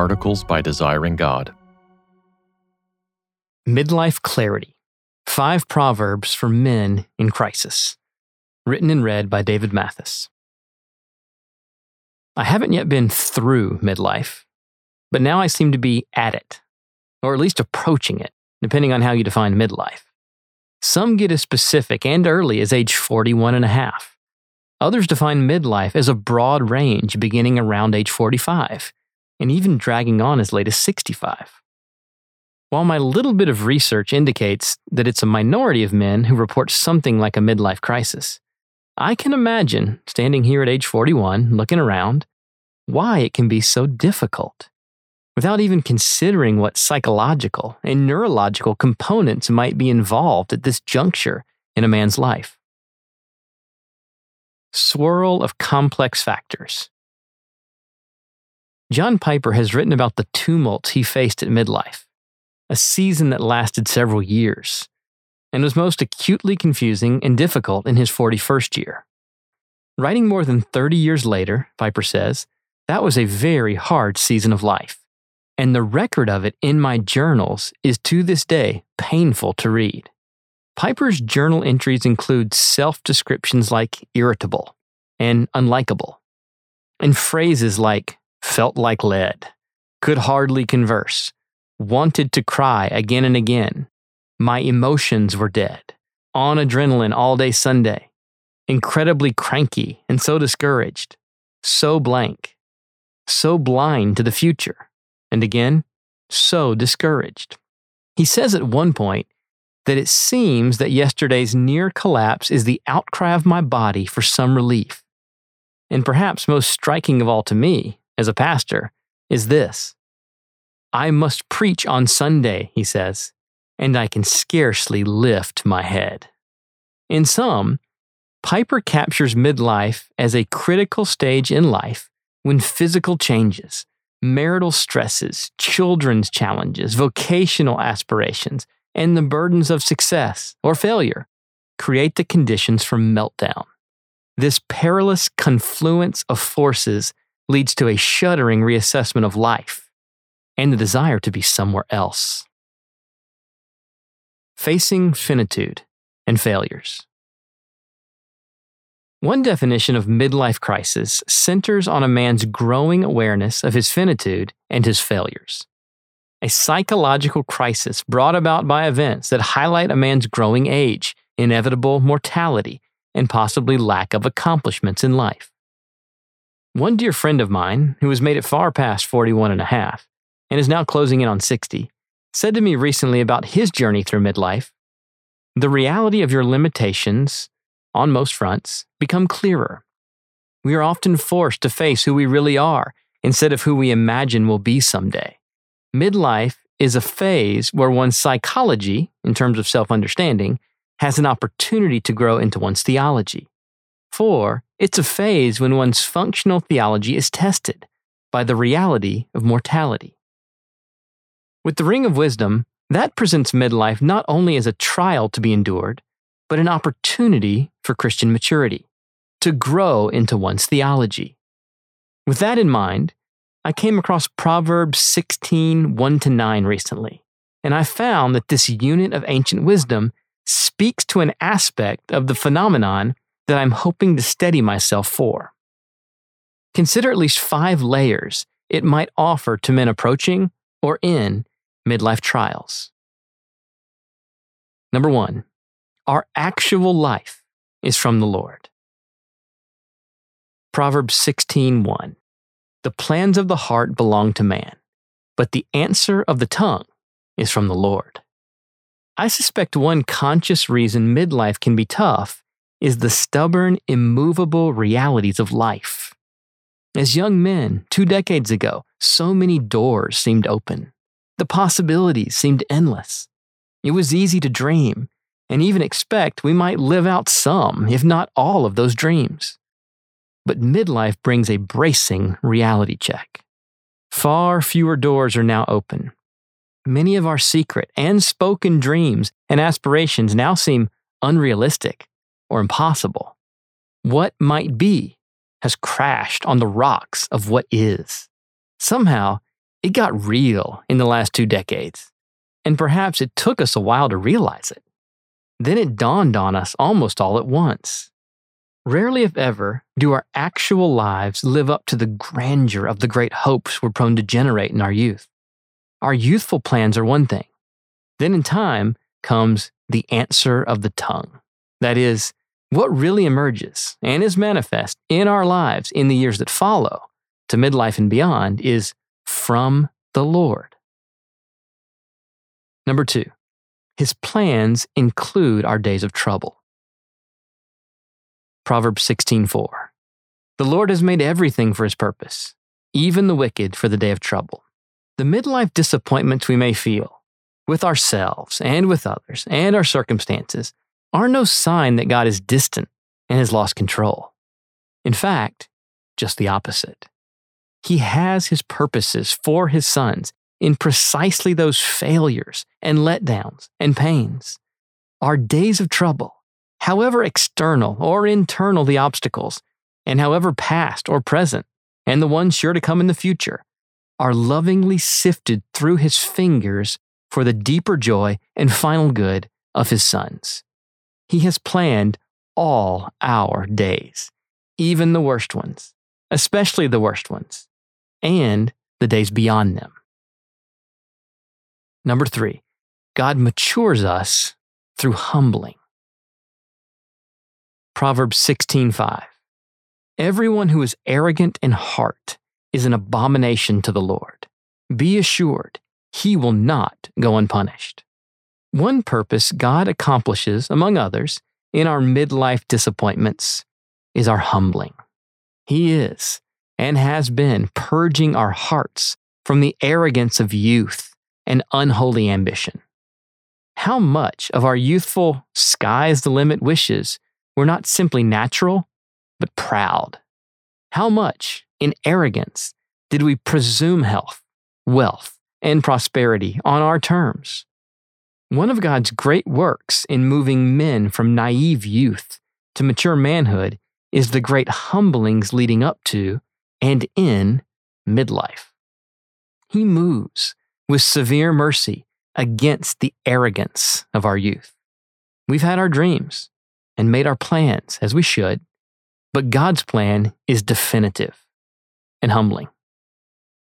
Articles by Desiring God. Midlife Clarity Five Proverbs for Men in Crisis. Written and read by David Mathis. I haven't yet been through midlife, but now I seem to be at it, or at least approaching it, depending on how you define midlife. Some get as specific and early as age 41 and a half. Others define midlife as a broad range beginning around age 45 and even dragging on as late as 65. While my little bit of research indicates that it's a minority of men who report something like a midlife crisis, I can imagine, standing here at age 41, looking around, why it can be so difficult. Without even considering what psychological and neurological components might be involved at this juncture in a man's life swirl of complex factors. John Piper has written about the tumults he faced at midlife, a season that lasted several years, and was most acutely confusing and difficult in his 41st year. Writing more than 30 years later, Piper says, that was a very hard season of life, and the record of it in my journals is to this day painful to read. Piper's journal entries include self descriptions like irritable and unlikable, and phrases like felt like lead, could hardly converse, wanted to cry again and again, my emotions were dead, on adrenaline all day Sunday, incredibly cranky and so discouraged, so blank, so blind to the future, and again, so discouraged. He says at one point that it seems that yesterday's near collapse is the outcry of my body for some relief. And perhaps most striking of all to me, as a pastor, is this I must preach on Sunday, he says, and I can scarcely lift my head. In sum, Piper captures midlife as a critical stage in life when physical changes, marital stresses, children's challenges, vocational aspirations, and the burdens of success or failure create the conditions for meltdown. This perilous confluence of forces leads to a shuddering reassessment of life and the desire to be somewhere else. Facing finitude and failures. One definition of midlife crisis centers on a man's growing awareness of his finitude and his failures a psychological crisis brought about by events that highlight a man's growing age, inevitable mortality, and possibly lack of accomplishments in life. One dear friend of mine, who has made it far past 41 and a half and is now closing in on 60, said to me recently about his journey through midlife The reality of your limitations, on most fronts, become clearer. We are often forced to face who we really are instead of who we imagine will be someday. Midlife is a phase where one's psychology, in terms of self understanding, has an opportunity to grow into one's theology. For it's a phase when one's functional theology is tested by the reality of mortality. With the ring of wisdom, that presents midlife not only as a trial to be endured, but an opportunity for Christian maturity, to grow into one's theology. With that in mind, I came across Proverbs 16 1 to 9 recently, and I found that this unit of ancient wisdom speaks to an aspect of the phenomenon that I'm hoping to steady myself for. Consider at least five layers it might offer to men approaching or in midlife trials. Number one, our actual life is from the Lord. Proverbs 16:1 the plans of the heart belong to man, but the answer of the tongue is from the Lord. I suspect one conscious reason midlife can be tough is the stubborn, immovable realities of life. As young men, two decades ago, so many doors seemed open. The possibilities seemed endless. It was easy to dream and even expect we might live out some, if not all, of those dreams. But midlife brings a bracing reality check. Far fewer doors are now open. Many of our secret and spoken dreams and aspirations now seem unrealistic or impossible. What might be has crashed on the rocks of what is. Somehow, It got real in the last two decades, and perhaps it took us a while to realize it. Then it dawned on us almost all at once. Rarely, if ever, do our actual lives live up to the grandeur of the great hopes we're prone to generate in our youth. Our youthful plans are one thing. Then, in time, comes the answer of the tongue. That is, what really emerges and is manifest in our lives in the years that follow to midlife and beyond is from the Lord. Number two, his plans include our days of trouble. Proverbs 16:4. The Lord has made everything for his purpose, even the wicked for the day of trouble. The midlife disappointments we may feel with ourselves and with others and our circumstances are no sign that God is distant and has lost control. In fact, just the opposite. He has his purposes for his sons in precisely those failures and letdowns and pains. Our days of trouble, however external or internal the obstacles, and however past or present, and the ones sure to come in the future, are lovingly sifted through his fingers for the deeper joy and final good of his sons. He has planned all our days, even the worst ones, especially the worst ones, and the days beyond them. Number three, God matures us through humbling. Proverbs 16:5. Everyone who is arrogant in heart is an abomination to the Lord. Be assured, he will not go unpunished. One purpose God accomplishes, among others, in our midlife disappointments is our humbling. He is and has been purging our hearts from the arrogance of youth and unholy ambition. How much of our youthful sky's the limit wishes were not simply natural, but proud? How much, in arrogance, did we presume health, wealth, and prosperity on our terms? One of God's great works in moving men from naive youth to mature manhood is the great humblings leading up to and in midlife. He moves with severe mercy against the arrogance of our youth. We've had our dreams and made our plans as we should, but God's plan is definitive and humbling.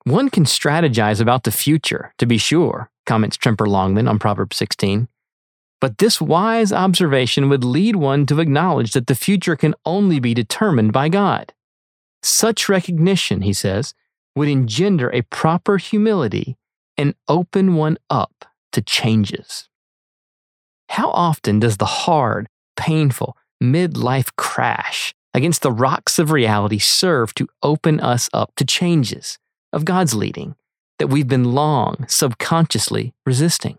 One can strategize about the future, to be sure, comments Tremper Longman on Proverbs 16. But this wise observation would lead one to acknowledge that the future can only be determined by God. Such recognition, he says, would engender a proper humility and open one up to changes. How often does the hard, painful, midlife crash against the rocks of reality serve to open us up to changes of God's leading that we've been long subconsciously resisting.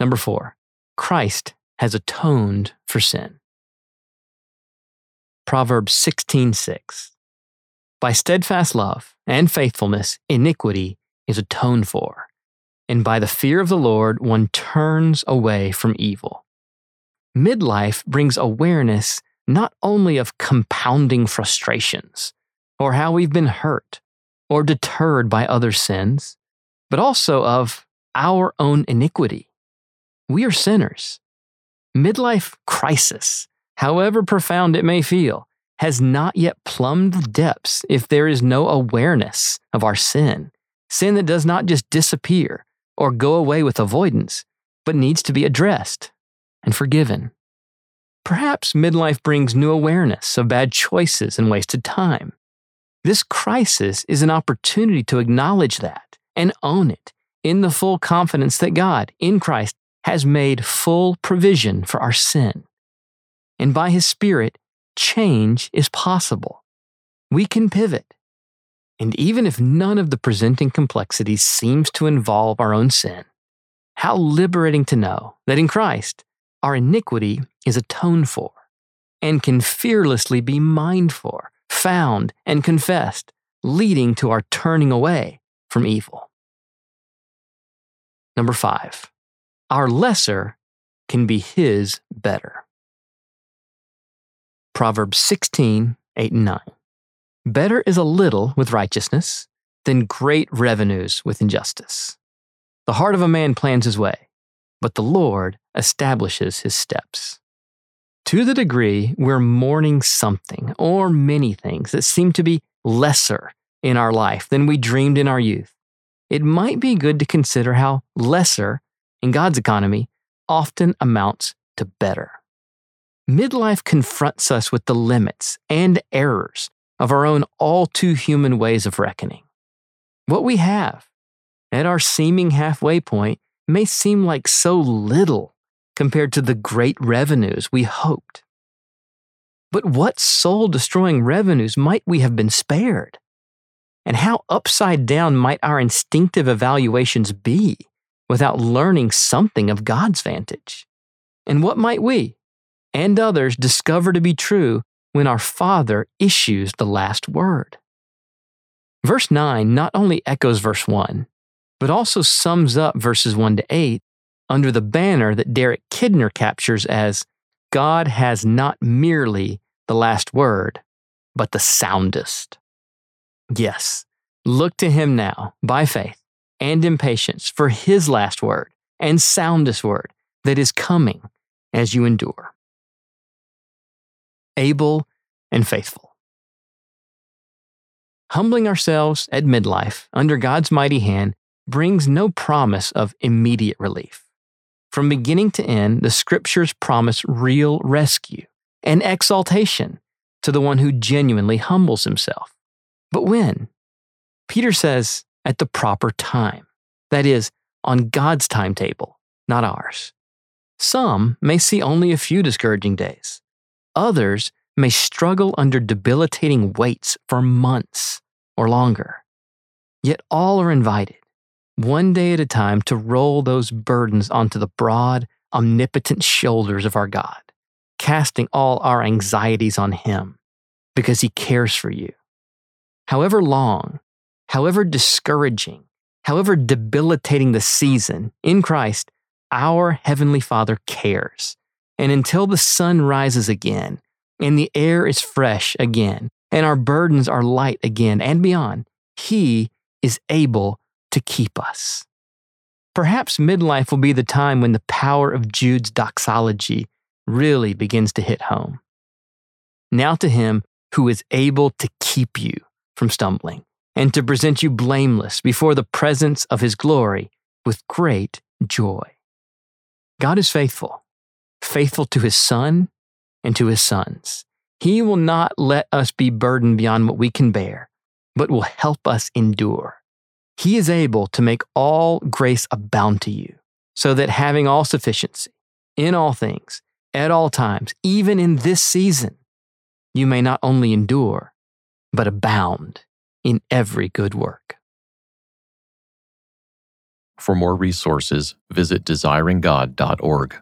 Number four, Christ has atoned for sin. Proverbs 16:6. By steadfast love and faithfulness, iniquity is atoned for, and by the fear of the Lord, one turns away from evil. Midlife brings awareness not only of compounding frustrations or how we've been hurt or deterred by other sins, but also of our own iniquity. We are sinners. Midlife crisis, however profound it may feel, has not yet plumbed the depths if there is no awareness of our sin. Sin that does not just disappear or go away with avoidance, but needs to be addressed and forgiven. Perhaps midlife brings new awareness of bad choices and wasted time. This crisis is an opportunity to acknowledge that and own it in the full confidence that God, in Christ, has made full provision for our sin. And by His Spirit, change is possible. We can pivot. And even if none of the presenting complexities seems to involve our own sin, how liberating to know that in Christ, our iniquity is atoned for and can fearlessly be mined for found, and confessed, leading to our turning away from evil. Number five, our lesser can be his better. Proverbs 16, 8 and 9. Better is a little with righteousness than great revenues with injustice. The heart of a man plans his way, but the Lord establishes his steps. To the degree we're mourning something or many things that seem to be lesser in our life than we dreamed in our youth, it might be good to consider how lesser, in God's economy, often amounts to better. Midlife confronts us with the limits and errors of our own all too human ways of reckoning. What we have at our seeming halfway point may seem like so little compared to the great revenues we hoped. But what soul destroying revenues might we have been spared? And how upside down might our instinctive evaluations be without learning something of God's vantage? And what might we and others discover to be true when our Father issues the last word? Verse 9 not only echoes verse 1, but also sums up verses 1 to 8 under the banner that Derek Kidner captures as God has not merely the last word, but the soundest. Yes, look to him now by faith and in patience for his last word and soundest word that is coming as you endure. Able and faithful. Humbling ourselves at midlife under God's mighty hand brings no promise of immediate relief. From beginning to end, the scriptures promise real rescue and exaltation to the one who genuinely humbles himself. But when? Peter says, at the proper time. That is, on God's timetable, not ours. Some may see only a few discouraging days. Others may struggle under debilitating weights for months or longer. Yet all are invited, one day at a time, to roll those burdens onto the broad, omnipotent shoulders of our God, casting all our anxieties on Him because He cares for you however long, however discouraging, however debilitating the season, in Christ, our Heavenly Father cares. And until the sun rises again, and the air is fresh again, and our burdens are light again and beyond, He is able to keep us. Perhaps midlife will be the time when the power of Jude's doxology really begins to hit home. Now to Him who is able to keep you from stumbling, and to present you blameless before the presence of his glory with great joy. God is faithful, faithful to his Son and to his sons. He will not let us be burdened beyond what we can bear, but will help us endure. He is able to make all grace abound to you, so that having all sufficiency in all things, at all times, even in this season, you may not only endure, but abound in every good work. For more resources, visit desiringgod.org.